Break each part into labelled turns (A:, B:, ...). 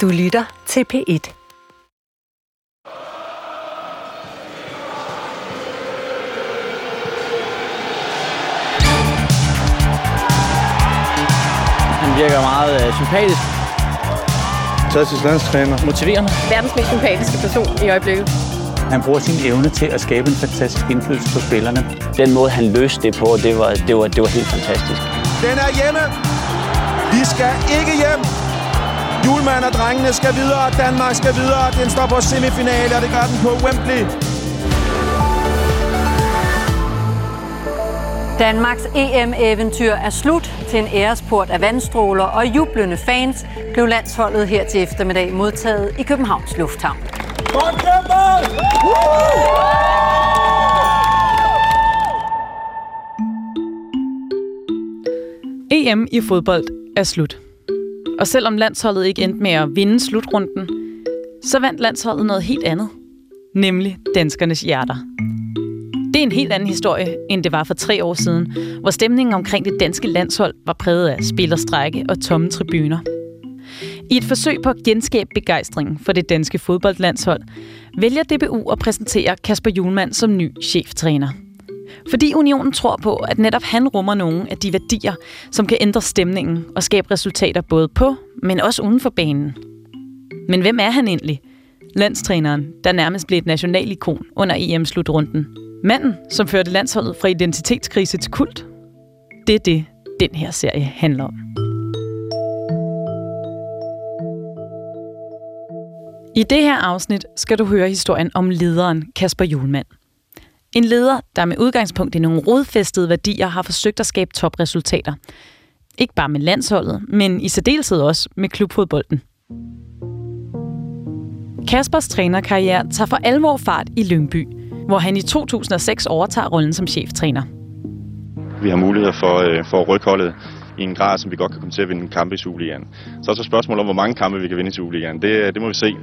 A: Du lytter til P1.
B: Han virker meget øh, sympatisk.
C: Fantastisk landstræner.
B: Motiverende.
D: Verdens mest sympatiske person i øjeblikket.
E: Han bruger sin evne til at skabe en fantastisk indflydelse på spillerne.
B: Den måde, han løste det på, det var, det var, det var helt fantastisk.
F: Den er hjemme. Vi skal ikke hjem. Julemand og drengene skal videre. Danmark skal videre. Den står på semifinale, og det gør den på Wembley.
G: Danmarks EM-eventyr er slut. Til en æresport af vandstråler og jublende fans blev landsholdet her til eftermiddag modtaget i Københavns Lufthavn.
H: EM i fodbold er slut. Og selvom landsholdet ikke endte med at vinde slutrunden, så vandt landsholdet noget helt andet. Nemlig danskernes hjerter. Det er en helt anden historie, end det var for tre år siden, hvor stemningen omkring det danske landshold var præget af spillerstrække og tomme tribuner. I et forsøg på at genskabe begejstringen for det danske fodboldlandshold, vælger DBU at præsentere Kasper Julemand som ny cheftræner. Fordi unionen tror på, at netop han rummer nogle af de værdier, som kan ændre stemningen og skabe resultater både på, men også uden for banen. Men hvem er han egentlig? Landstræneren, der nærmest blev et nationalikon under EM-slutrunden. Manden, som førte landsholdet fra identitetskrise til kult. Det er det, den her serie handler om. I det her afsnit skal du høre historien om lederen Kasper Julemand. En leder, der med udgangspunkt i nogle rodfæstede værdier har forsøgt at skabe topresultater. Ikke bare med landsholdet, men i særdeleshed også med klubfodbolden. Kaspers trænerkarriere tager for alvor fart i Lyngby, hvor han i 2006 overtager rollen som cheftræner.
C: Vi har mulighed for, øh, for at rykke holdet i en grad, som vi godt kan komme til at vinde en kamp i Superligaen. Så er så spørgsmålet om, hvor mange kampe vi kan vinde i Superligaen. Det, øh, det må vi se.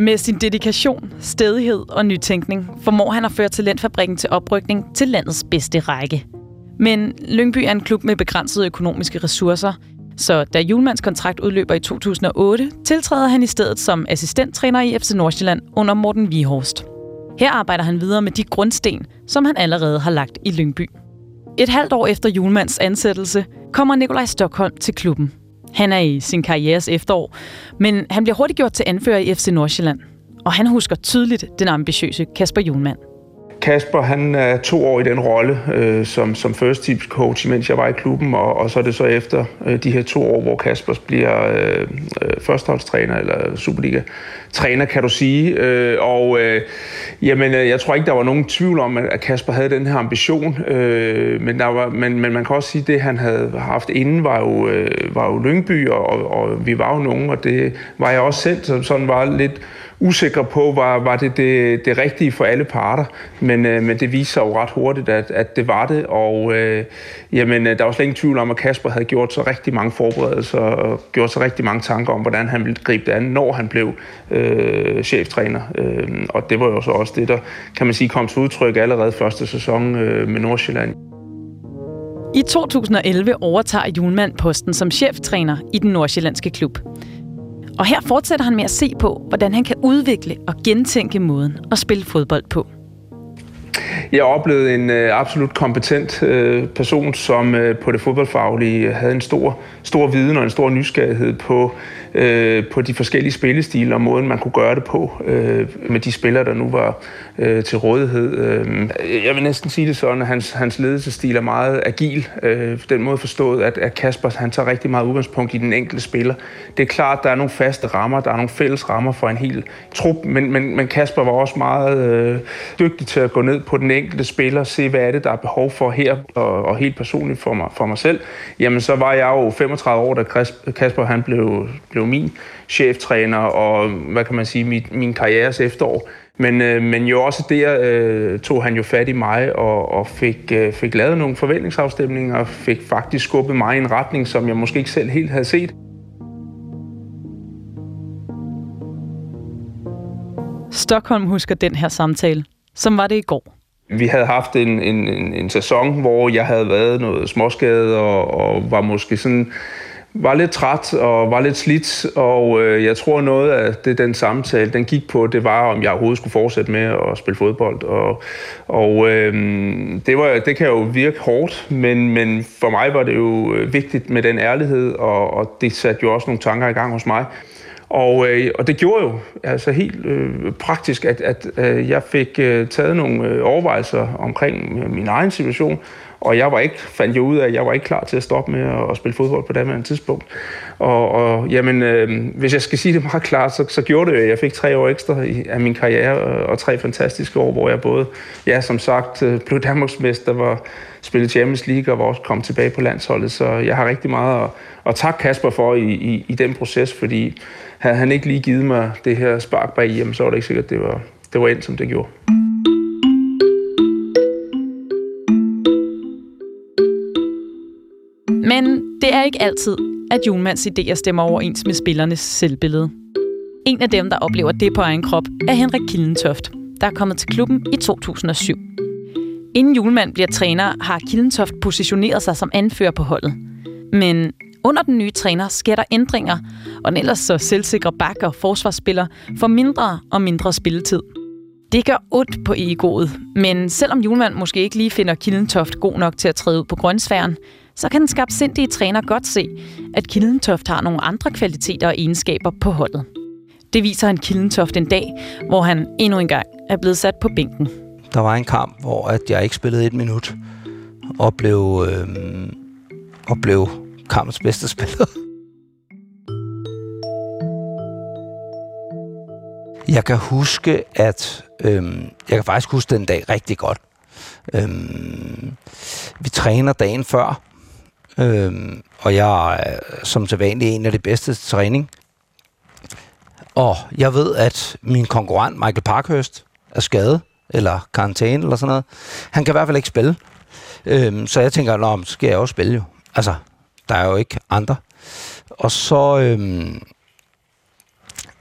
H: Med sin dedikation, stedighed og nytænkning formår han at føre talentfabrikken til oprykning til landets bedste række. Men Lyngby er en klub med begrænsede økonomiske ressourcer, så da Julmands kontrakt udløber i 2008, tiltræder han i stedet som assistenttræner i FC Nordsjælland under Morten Vihorst. Her arbejder han videre med de grundsten, som han allerede har lagt i Lyngby. Et halvt år efter Julmands ansættelse kommer Nikolaj Stockholm til klubben. Han er i sin karrieres efterår, men han bliver hurtigt gjort til anfører i FC Nordsjælland. Og han husker tydeligt den ambitiøse Kasper Julemand.
I: Kasper han er to år i den rolle øh, som, som first team coach, mens jeg var i klubben, og, og så er det så efter øh, de her to år, hvor Kasper bliver øh, øh, førsteholdstræner eller Superliga-træner, kan du sige. Øh, og øh, jamen, øh, jeg tror ikke, der var nogen tvivl om, at Kasper havde den her ambition, øh, men, der var, men, men man kan også sige, at det, han havde haft inden, var jo, øh, var jo Lyngby, og, og vi var jo nogen, og det var jeg også selv, så sådan var lidt usikre på, var, var det, det det rigtige for alle parter. Men, øh, men det viste sig jo ret hurtigt, at, at det var det. Og øh, jamen, øh, der var slet ingen tvivl om, at Kasper havde gjort så rigtig mange forberedelser og gjort så rigtig mange tanker om, hvordan han ville gribe det an, når han blev øh, cheftræner. Øh, og det var jo så også det, der kan man sige kom til udtryk allerede første sæson øh, med Nordsjælland.
H: I 2011 overtager Julemand posten som cheftræner i den nordsjællandske klub. Og her fortsætter han med at se på, hvordan han kan udvikle og gentænke måden at spille fodbold på.
I: Jeg oplevede en øh, absolut kompetent øh, person, som øh, på det fodboldfaglige havde en stor, stor viden og en stor nysgerrighed på, øh, på de forskellige spillestile og måden, man kunne gøre det på øh, med de spillere, der nu var øh, til rådighed. Øh, jeg vil næsten sige det sådan, at hans, hans ledelsesstil er meget agil. Øh, den måde forstået, at, at Kasper han tager rigtig meget udgangspunkt i den enkelte spiller. Det er klart, der er nogle faste rammer, der er nogle fælles rammer for en hel trup, men, men, men Kasper var også meget øh, dygtig til at gå ned på den enkelte spiller, se hvad er det, der er behov for her, og, og helt personligt for mig, for mig selv. Jamen, så var jeg jo 35 år, da Kasper han blev, blev min cheftræner, og hvad kan man sige, min, min karrieres efterår. Men, øh, men jo også der øh, tog han jo fat i mig og, og fik, øh, fik lavet nogle forventningsafstemninger og fik faktisk skubbet mig i en retning, som jeg måske ikke selv helt havde set.
H: Stockholm husker den her samtale, som var det i går.
I: Vi havde haft en, en, en, en sæson, hvor jeg havde været noget småskadet og, og var måske sådan var lidt træt og var lidt slidt, og øh, jeg tror noget af det, den samtale, den gik på, det var, om jeg overhovedet skulle fortsætte med at spille fodbold. Og, og øh, det, var, det kan jo virke hårdt, men, men for mig var det jo øh, vigtigt med den ærlighed, og, og det satte jo også nogle tanker i gang hos mig. Og, øh, og det gjorde jo altså helt øh, praktisk, at, at øh, jeg fik øh, taget nogle øh, overvejelser omkring øh, min egen situation, og jeg var ikke, fandt jo ud af, at jeg var ikke klar til at stoppe med at, at spille fodbold på det tidspunkt. Og, og jamen, øh, hvis jeg skal sige det meget klart, så, så gjorde det jeg fik tre år ekstra i, af min karriere, og, og tre fantastiske år, hvor jeg både, ja, som sagt, øh, blev Danmarksmester, var spillet Champions League og var også kommet tilbage på landsholdet. Så jeg har rigtig meget at, at takke Kasper for i, i, i den proces, fordi havde han ikke lige givet mig det her spark bag hjem, så var det ikke sikkert, at det var, det var endt, som det gjorde.
H: Men det er ikke altid, at Julmans idéer stemmer overens med spillernes selvbillede. En af dem, der oplever det på egen krop, er Henrik Kildentoft, der er kommet til klubben i 2007. Inden Julemand bliver træner, har Kildentoft positioneret sig som anfører på holdet. Men under den nye træner sker der ændringer, og den ellers så selvsikre back- og forsvarsspiller får mindre og mindre spilletid. Det gør ondt på egoet, men selvom Julemand måske ikke lige finder Kildentoft god nok til at træde ud på grønsfæren, så kan den skabsindige træner godt se, at Kildentoft har nogle andre kvaliteter og egenskaber på holdet. Det viser han Kildentoft en dag, hvor han endnu en gang er blevet sat på bænken.
A: Der var en kamp, hvor at jeg ikke spillede et minut, og blev, øh, og blev kampens bedste spiller. Jeg kan huske, at øhm, jeg kan faktisk huske den dag rigtig godt. Øhm, vi træner dagen før, øhm, og jeg er øh, som sædvanligt en af de bedste til træning. Og jeg ved, at min konkurrent Michael Parkhurst er skadet, eller karantæne eller sådan noget. Han kan i hvert fald ikke spille. Øhm, så jeg tænker, nå, så skal jeg også spille jo. Altså, der er jo ikke andre. Og så, øhm,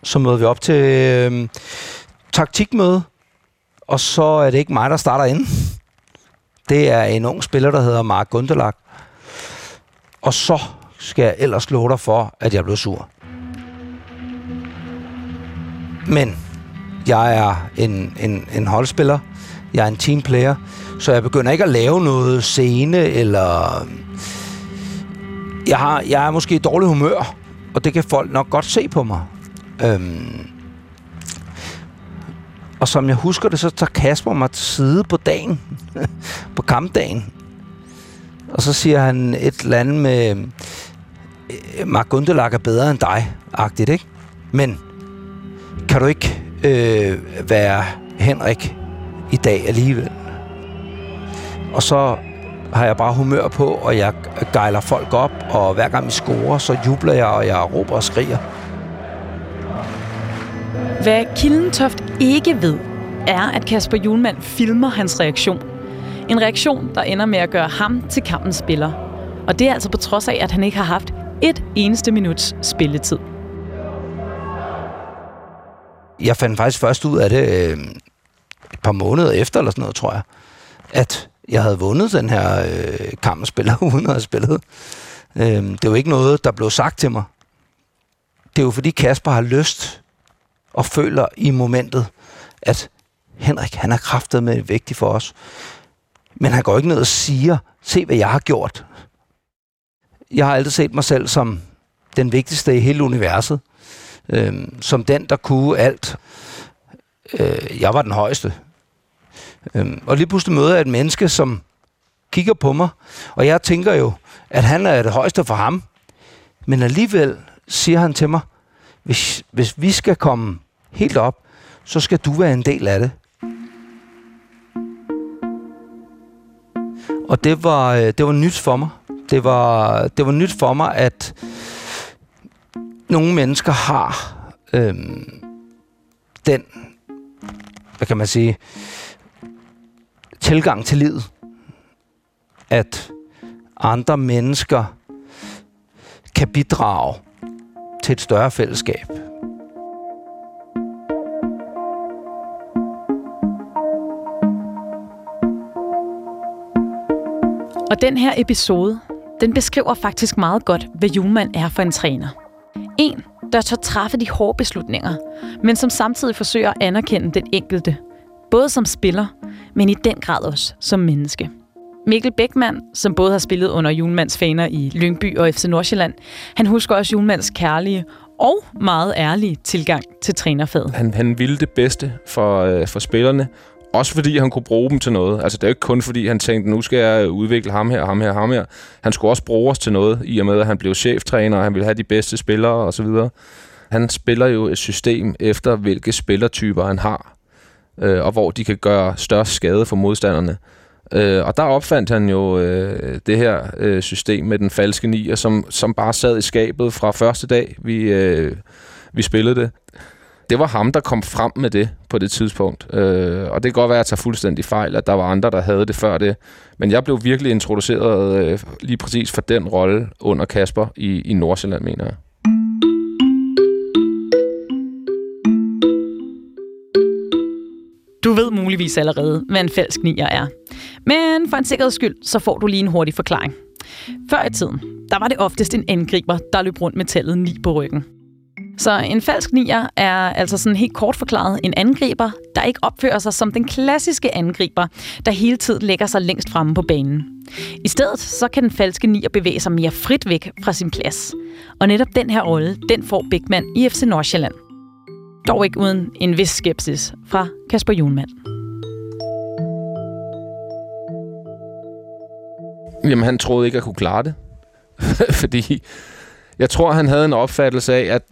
A: så møder vi op til øhm, taktikmøde, og så er det ikke mig, der starter ind. Det er en ung spiller, der hedder Mark Gundelag, og så skal jeg ellers love dig for, at jeg blev sur. Men jeg er en, en, en holdspiller. Jeg er en teamplayer. Så jeg begynder ikke at lave noget scene eller jeg, har, jeg er måske i dårlig humør, og det kan folk nok godt se på mig. Øhm, og som jeg husker det, så tager Kasper mig til side på dagen, på kampdagen. Og så siger han et eller andet med, øh, Mark Gundelag er bedre end dig, agtigt, ikke? Men kan du ikke øh, være Henrik i dag alligevel? Og så har jeg bare humør på, og jeg gejler folk op, og hver gang vi scorer, så jubler jeg, og jeg råber og skriger.
H: Hvad Kildentoft ikke ved, er, at Kasper Julemand filmer hans reaktion. En reaktion, der ender med at gøre ham til kampens spiller. Og det er altså på trods af, at han ikke har haft et eneste minuts spilletid.
A: Jeg fandt faktisk først ud af det øh, et par måneder efter, eller sådan noget, tror jeg, at jeg havde vundet den her øh, kampspiller, uden at have spillet. Øh, det var ikke noget, der blev sagt til mig. Det er jo fordi Kasper har lyst og føler i momentet, at Henrik, han er kraftet med vigtig for os. Men han går ikke ned og siger, se hvad jeg har gjort. Jeg har altid set mig selv som den vigtigste i hele universet. Øh, som den, der kunne alt. Øh, jeg var den højeste. Øh, og lige pludselig møder jeg et menneske, som kigger på mig, og jeg tænker jo, at han er det højeste for ham. Men alligevel siger han til mig, hvis, hvis vi skal komme helt op, så skal du være en del af det. Og det var, øh, det var nyt for mig. Det var, det var nyt for mig, at nogle mennesker har øhm, den, hvad kan man sige, tilgang til livet. At andre mennesker kan bidrage til et større fællesskab.
H: Og den her episode den beskriver faktisk meget godt, hvad Julemand er for en træner. En, der tør træffe de hårde beslutninger, men som samtidig forsøger at anerkende den enkelte. Både som spiller, men i den grad også som menneske. Mikkel Bækman, som både har spillet under Julmands faner i Lyngby og FC Nordsjælland, han husker også Julmands kærlige og meget ærlige tilgang til trænerfaget.
J: Han, han ville det bedste for, øh, for spillerne, også fordi han kunne bruge dem til noget. Altså det er jo ikke kun fordi han tænkte, nu skal jeg udvikle ham her, ham her, ham her. Han skulle også bruge os til noget, i og med at han blev cheftræner, og han ville have de bedste spillere osv. Han spiller jo et system efter, hvilke spillertyper han har, øh, og hvor de kan gøre størst skade for modstanderne. Øh, og der opfandt han jo øh, det her øh, system med den falske nier, som, som bare sad i skabet fra første dag, vi, øh, vi spillede det. Det var ham, der kom frem med det på det tidspunkt. Øh, og det kan godt være, at jeg tager fuldstændig fejl, at der var andre, der havde det før det. Men jeg blev virkelig introduceret øh, lige præcis for den rolle under Kasper i, i Nordsjælland, mener jeg.
H: Du ved muligvis allerede, hvad en falsk nier er. Men for en sikkerheds skyld, så får du lige en hurtig forklaring. Før i tiden, der var det oftest en angriber, der løb rundt med tallet 9 på ryggen. Så en falsk nier er altså sådan helt kort forklaret en angriber, der ikke opfører sig som den klassiske angriber, der hele tiden lægger sig længst fremme på banen. I stedet så kan den falske nier bevæge sig mere frit væk fra sin plads. Og netop den her rolle, den får Bækman i FC Nordsjælland. Dog ikke uden en vis skepsis fra Kasper Junmand.
J: Jamen, han troede ikke, at kunne klare det. Fordi jeg tror, han havde en opfattelse af, at,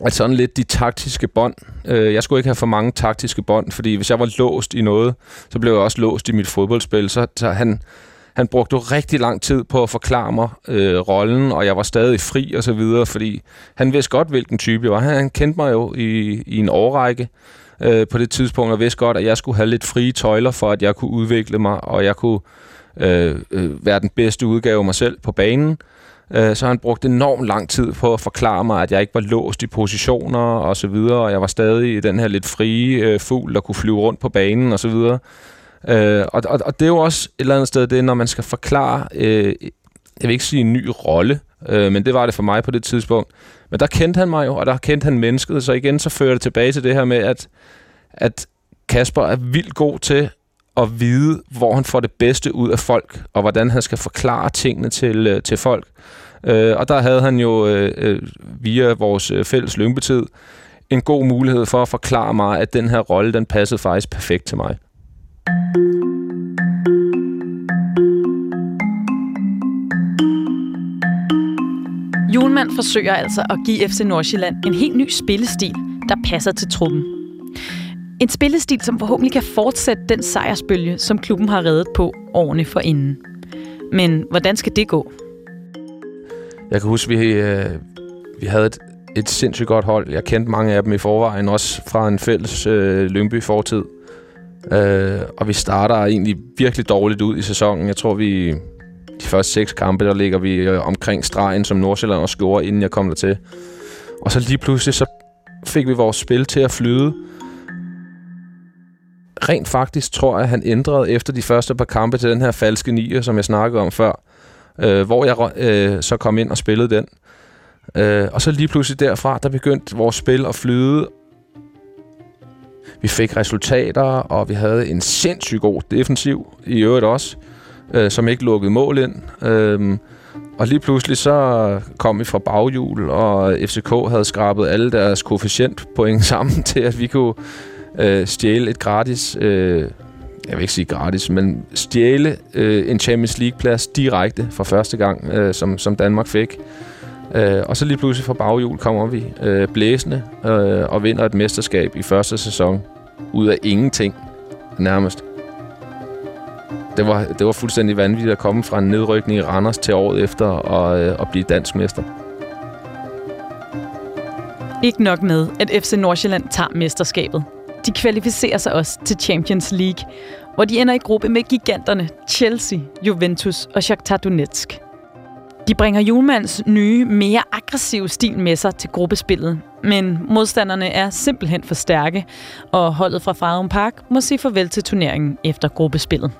J: at sådan lidt de taktiske bånd. Øh, jeg skulle ikke have for mange taktiske bånd, fordi hvis jeg var låst i noget, så blev jeg også låst i mit fodboldspil. Så, så han, han brugte jo rigtig lang tid på at forklare mig øh, rollen, og jeg var stadig fri og så videre, fordi han vidste godt, hvilken type jeg var. Han, han kendte mig jo i, i en årrække øh, på det tidspunkt, og vidste godt, at jeg skulle have lidt frie tøjler for, at jeg kunne udvikle mig, og jeg kunne øh, øh, være den bedste udgave af mig selv på banen. Øh, så han brugte enormt lang tid på at forklare mig, at jeg ikke var låst i positioner og så videre, og jeg var stadig i den her lidt frie øh, fugl, der kunne flyve rundt på banen og så videre. Øh, og, og, og det er jo også et eller andet sted det, når man skal forklare, øh, jeg vil ikke sige en ny rolle, øh, men det var det for mig på det tidspunkt. Men der kendte han mig jo, og der kendte han mennesket, så igen så fører det tilbage til det her med, at, at Kasper er vildt god til at vide, hvor han får det bedste ud af folk, og hvordan han skal forklare tingene til, øh, til folk. Øh, og der havde han jo øh, øh via vores øh, fælles lyngbetid en god mulighed for at forklare mig, at den her rolle, den passede faktisk perfekt til mig.
H: Julemand forsøger altså at give FC Nordsjælland en helt ny spillestil, der passer til truppen. En spillestil, som forhåbentlig kan fortsætte den sejrsbølge, som klubben har reddet på årene forinden. Men hvordan skal det gå?
J: Jeg kan huske, vi, øh, vi havde et, et sindssygt godt hold. Jeg kendte mange af dem i forvejen, også fra en fælles øh, Lyngby fortid. Øh, og vi starter egentlig virkelig dårligt ud i sæsonen. Jeg tror, vi de første seks kampe, der ligger vi øh, omkring stregen, som Nordsjælland også gjorde, inden jeg kom der til. Og så lige pludselig, så fik vi vores spil til at flyde. Rent faktisk tror jeg, at han ændrede efter de første par kampe til den her falske nier, som jeg snakkede om før. Øh, hvor jeg øh, så kom ind og spillede den. Øh, og så lige pludselig derfra, der begyndte vores spil at flyde, vi fik resultater, og vi havde en sindssygt god defensiv i øvrigt også, øh, som ikke lukkede mål ind. Øh, og lige pludselig så kom vi fra baghjul, og FCK havde skrabet alle deres koefficientpoint sammen til, at vi kunne øh, stjæle et gratis... Øh, jeg vil ikke sige gratis, men stjæle øh, en Champions League-plads direkte for første gang, øh, som, som Danmark fik. Øh, og så lige pludselig fra baghjul kommer vi øh, blæsende øh, og vinder et mesterskab i første sæson ud af ingenting nærmest. Det var, det var fuldstændig vanvittigt at komme fra en nedrykning i Randers til året efter og, øh, at blive dansk mester.
H: Ikke nok med, at FC Nordsjælland tager mesterskabet. De kvalificerer sig også til Champions League, hvor de ender i gruppe med giganterne Chelsea, Juventus og Shakhtar Donetsk. De bringer Julmans nye, mere aggressive stil med sig til gruppespillet, men modstanderne er simpelthen for stærke, og holdet fra Farum Park må sige farvel til turneringen efter gruppespillet.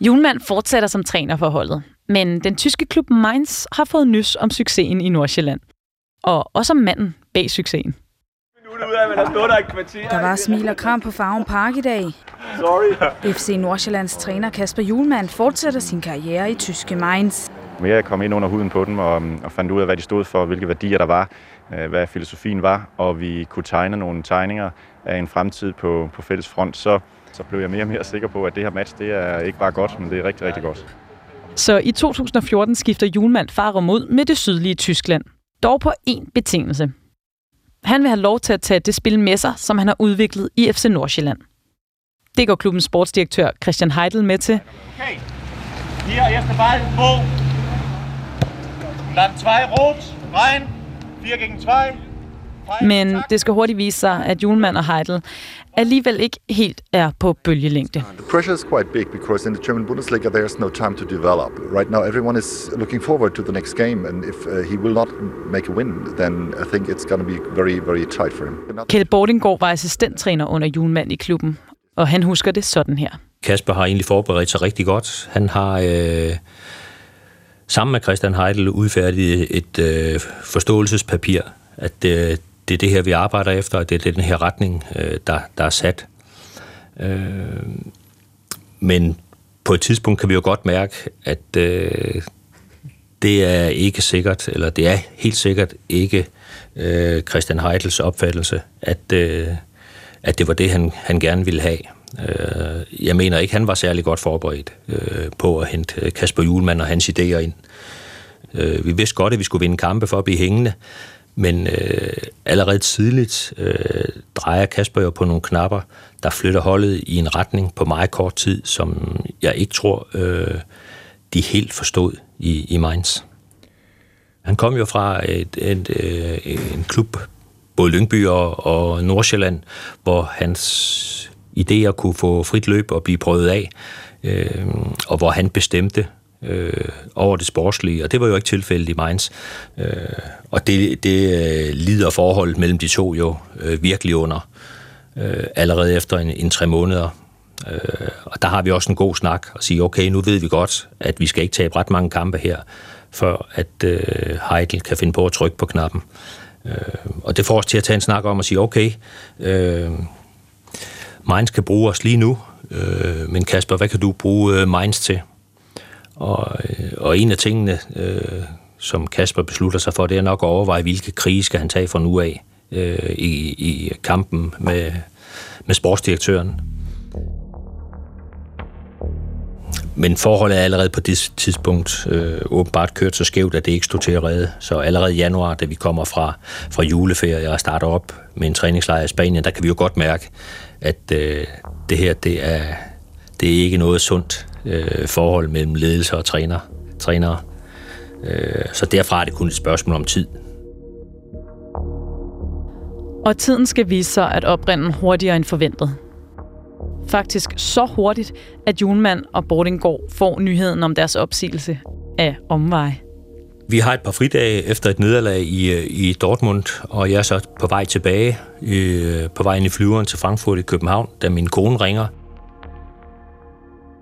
H: Julemand fortsætter som træner for holdet, men den tyske klub Mainz har fået nys om succesen i Nordsjælland. Og også om manden bag succesen.
K: Der var smil og kram på Farven Park i dag. Sorry. FC Nordsjællands træner Kasper Julemand fortsætter sin karriere i tyske Mainz.
C: Mere jeg kom ind under huden på dem og, og fandt ud af, hvad de stod for, hvilke værdier der var, øh, hvad filosofien var, og vi kunne tegne nogle tegninger af en fremtid på, på fælles front, så, så blev jeg mere og mere sikker på, at det her match, det er ikke bare godt, men det er rigtig, rigtig godt.
H: Så i 2014 skifter Julemand Farum ud med det sydlige Tyskland. Dog på én betingelse. Han vil have lov til at tage det spil med sig, som han har udviklet i FC Nordsjælland. Det går klubbens sportsdirektør Christian Heidel med til.
L: Okay, hier erste Ball, Bo. Dann zwei rot, rein, 4 gegen 2.
H: Men det skal hurtigt vise sig, at Julemand og Heidel alligevel ikke helt er på bølgelængde.
M: The pressure is quite big because in the German Bundesliga there's no time to develop. Right now everyone is looking forward to the next game and if uh, he will not make a win, then I think it's going to be very, very tight for him.
H: Kjeld Bordinggaard var assistenttræner under Julemand i klubben, og han husker det sådan her.
N: Kasper har egentlig forberedt sig rigtig godt. Han har øh, sammen med Christian Heidel udfærdiget et øh, forståelsespapir, at øh, det er det her, vi arbejder efter, og det er den her retning, øh, der, der er sat. Øh, men på et tidspunkt kan vi jo godt mærke, at øh, det er ikke sikkert, eller det er helt sikkert ikke øh, Christian Heidels opfattelse, at, øh, at det var det, han, han gerne ville have. Øh, jeg mener ikke, han var særlig godt forberedt øh, på at hente øh, Kasper Julemand og hans idéer ind. Øh, vi vidste godt, at vi skulle vinde kampe for at blive hængende, men øh, allerede tidligt øh, drejer Kasper jo på nogle knapper, der flytter holdet i en retning på meget kort tid, som jeg ikke tror, øh, de helt forstod i, i Mainz. Han kom jo fra et, et, et, en klub, både Lyngby og, og Nordsjælland, hvor hans idéer kunne få frit løb og blive prøvet af, øh, og hvor han bestemte øh, over det sportslige, og det var jo ikke tilfældet i Mainz. Øh, og det, det øh, lider forholdet mellem de to jo øh, virkelig under, øh, allerede efter en, en tre måneder. Øh, og der har vi også en god snak og sige, okay, nu ved vi godt, at vi skal ikke tabe ret mange kampe her, for at øh, Heidel kan finde på at trykke på knappen. Øh, og det får os til at tage en snak om at sige, okay, øh, Mainz kan bruge os lige nu, øh, men Kasper, hvad kan du bruge øh, Mainz til? Og, øh, og en af tingene, øh, som Kasper beslutter sig for, det er nok at overveje, hvilke krige skal han tage fra nu af øh, i, i kampen med, med sportsdirektøren. Men forholdet er allerede på det tidspunkt øh, åbenbart kørt så skævt, at det ikke stod til at redde. Så allerede i januar, da vi kommer fra, fra juleferie og starter op med en træningslejr i Spanien, der kan vi jo godt mærke, at øh, det her, det er, det er ikke noget sundt øh, forhold mellem ledelse og træner, trænere. Øh, så derfra er det kun et spørgsmål om tid.
H: Og tiden skal vise sig at oprinde hurtigere end forventet. Faktisk så hurtigt, at Julemand og Bordingård får nyheden om deres opsigelse af omvej.
N: Vi har et par fridage efter et nederlag i, i Dortmund, og jeg er så på vej tilbage, øh, på vej ind i flyveren til Frankfurt i København, da min kone ringer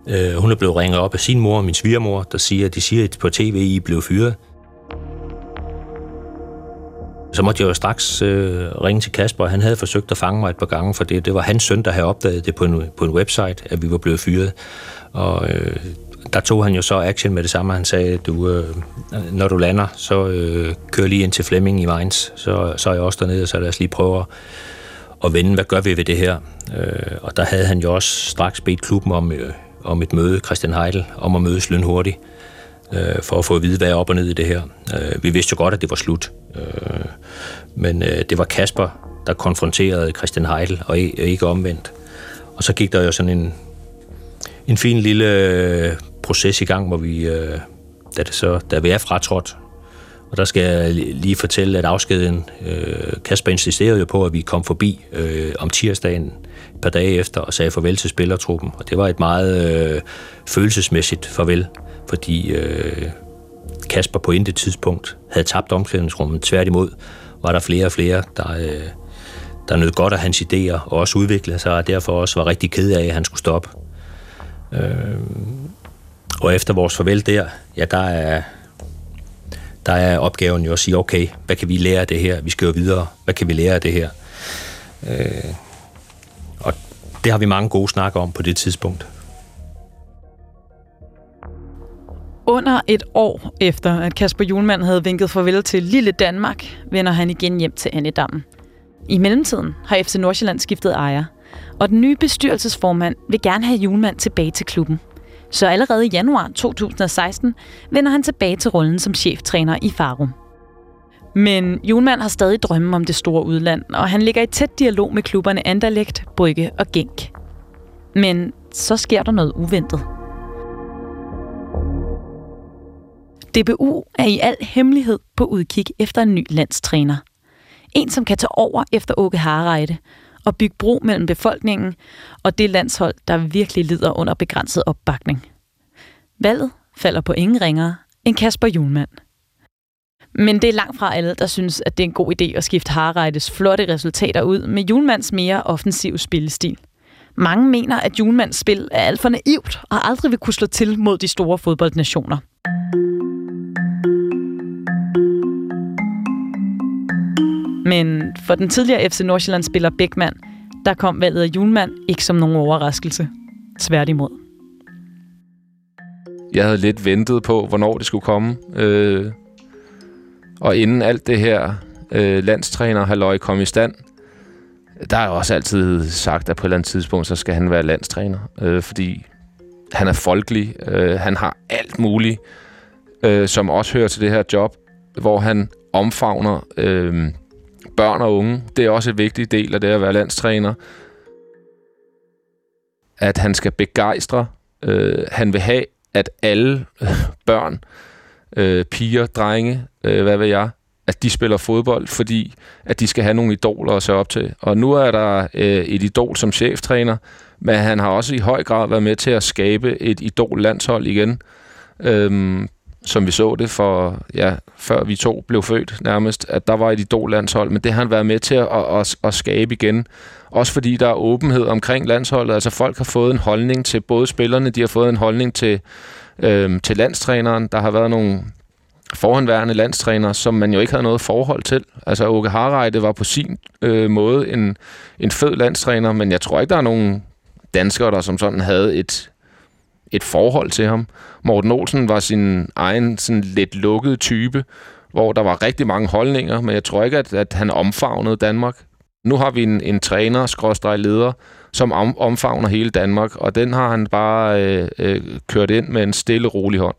N: Øh, hun er blevet ringet op af sin mor, og min svigermor, der siger, at de siger at på tv, I blev fyret. Så måtte jeg jo straks øh, ringe til Kasper, han havde forsøgt at fange mig et par gange, for det, det var hans søn, der havde opdaget det på en, på en website, at vi var blevet fyret. Og øh, der tog han jo så action med det samme. Han sagde, du, øh, når du lander, så øh, kør lige ind til Flemming i Vejens, så, så er jeg også dernede, så lad os lige prøve at, at vende, hvad gør vi ved det her? Øh, og der havde han jo også straks bedt klubben om øh, om et møde, Christian Heidel, om at mødes lynhurtigt, øh, for at få at vide, hvad er op og ned i det her. Øh, vi vidste jo godt, at det var slut. Øh, men øh, det var Kasper, der konfronterede Christian Heidel, og ikke omvendt. Og så gik der jo sådan en, en fin lille øh, proces i gang, hvor vi, øh, da, det så, da vi er fratrådt, og der skal jeg lige fortælle, at afskeden, øh, Kasper insisterede jo på, at vi kom forbi øh, om tirsdagen et par dage efter og sagde farvel til spillertruppen. Og det var et meget øh, følelsesmæssigt farvel, fordi øh, Kasper på intet tidspunkt havde tabt omklædningsrummet. Tværtimod var der flere og flere, der, øh, der nød godt af hans idéer og også udviklede sig, og derfor også var rigtig ked af, at han skulle stoppe. Øh, Og efter vores farvel der, ja, der er, der er opgaven jo at sige, okay, hvad kan vi lære af det her? Vi skal jo videre. Hvad kan vi lære af det her? Øh, det har vi mange gode snakker om på det tidspunkt.
H: Under et år efter, at Kasper Julemand havde vinket farvel til lille Danmark, vender han igen hjem til Annedammen. I mellemtiden har FC Nordsjælland skiftet ejer, og den nye bestyrelsesformand vil gerne have Julemand tilbage til klubben. Så allerede i januar 2016 vender han tilbage til rollen som cheftræner i Farum. Men Julemand har stadig drømme om det store udland, og han ligger i tæt dialog med klubberne Anderlecht, Brygge og Genk. Men så sker der noget uventet. DBU er i al hemmelighed på udkig efter en ny landstræner. En, som kan tage over efter Åke Harreide og bygge bro mellem befolkningen og det landshold, der virkelig lider under begrænset opbakning. Valget falder på ingen ringere end Kasper Julemand. Men det er langt fra alle, der synes, at det er en god idé at skifte Harreides flotte resultater ud med Julmands mere offensiv spillestil. Mange mener, at Julmands spil er alt for naivt og aldrig vil kunne slå til mod de store fodboldnationer. Men for den tidligere FC Nordsjælland-spiller Bækman, der kom valget af Julemand ikke som nogen overraskelse. Tværtimod.
J: Jeg havde lidt ventet på, hvornår det skulle komme. Øh, og inden alt det her øh, landstræner halløj kom i stand, der er også altid sagt, at på et eller andet tidspunkt, så skal han være landstræner. Øh, fordi han er folkelig. Øh, han har alt muligt, øh, som også hører til det her job, hvor han omfavner øh, børn og unge. Det er også en vigtig del af det at være landstræner. At han skal begejstre. Øh, han vil have, at alle øh, børn, øh, øh, piger, drenge, øh, hvad ved jeg, at de spiller fodbold, fordi at de skal have nogle idoler at se op til. Og nu er der øh, et idol som cheftræner, men han har også i høj grad været med til at skabe et idol-landshold igen. Øhm, som vi så det for, ja, før vi to blev født nærmest, at der var et idol-landshold, men det har han været med til at, at, at skabe igen. Også fordi der er åbenhed omkring landsholdet, altså folk har fået en holdning til både spillerne, de har fået en holdning til, øh, til landstræneren. Der har været nogle forhenværende landstræner, som man jo ikke havde noget forhold til. Altså Åke Harreide var på sin øh, måde en, en fed landstræner, men jeg tror ikke, der er nogen danskere, der som sådan havde et, et forhold til ham. Morten Olsen var sin egen sådan lidt lukket type, hvor der var rigtig mange holdninger, men jeg tror ikke, at, at han omfavnede Danmark. Nu har vi en, en træner, skråstreg leder, som om, omfavner hele Danmark, og den har han bare øh, øh, kørt ind med en stille, rolig hånd.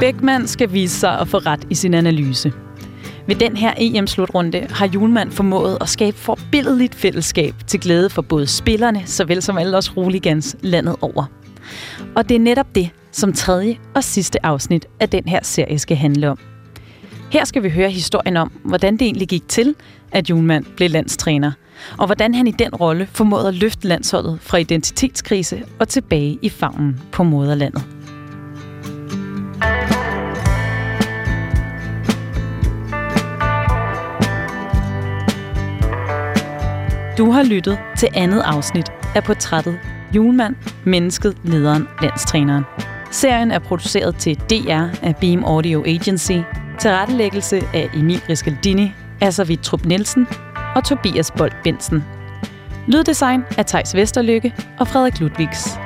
H: Bækman skal vise sig at få ret i sin analyse. Ved den her EM-slutrunde har Julemand formået at skabe forbilledeligt fællesskab til glæde for både spillerne, såvel som alle os roligans landet over. Og det er netop det, som tredje og sidste afsnit af den her serie skal handle om. Her skal vi høre historien om, hvordan det egentlig gik til, at Julemand blev landstræner, og hvordan han i den rolle formåede at løfte landsholdet fra identitetskrise og tilbage i favnen på moderlandet. Du har lyttet til andet afsnit af portrættet Julemand, mennesket, lederen, landstræneren. Serien er produceret til DR af Beam Audio Agency, tilrettelæggelse af Emil Riscaldini, Asser Vittrup Nielsen og Tobias Bold Bensen. Lyddesign af Tejs Vesterlykke og Frederik Ludvigs.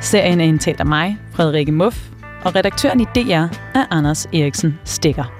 H: Serien er indtalt af mig, Frederikke Muff, og redaktøren i DR er Anders Eriksen Stikker.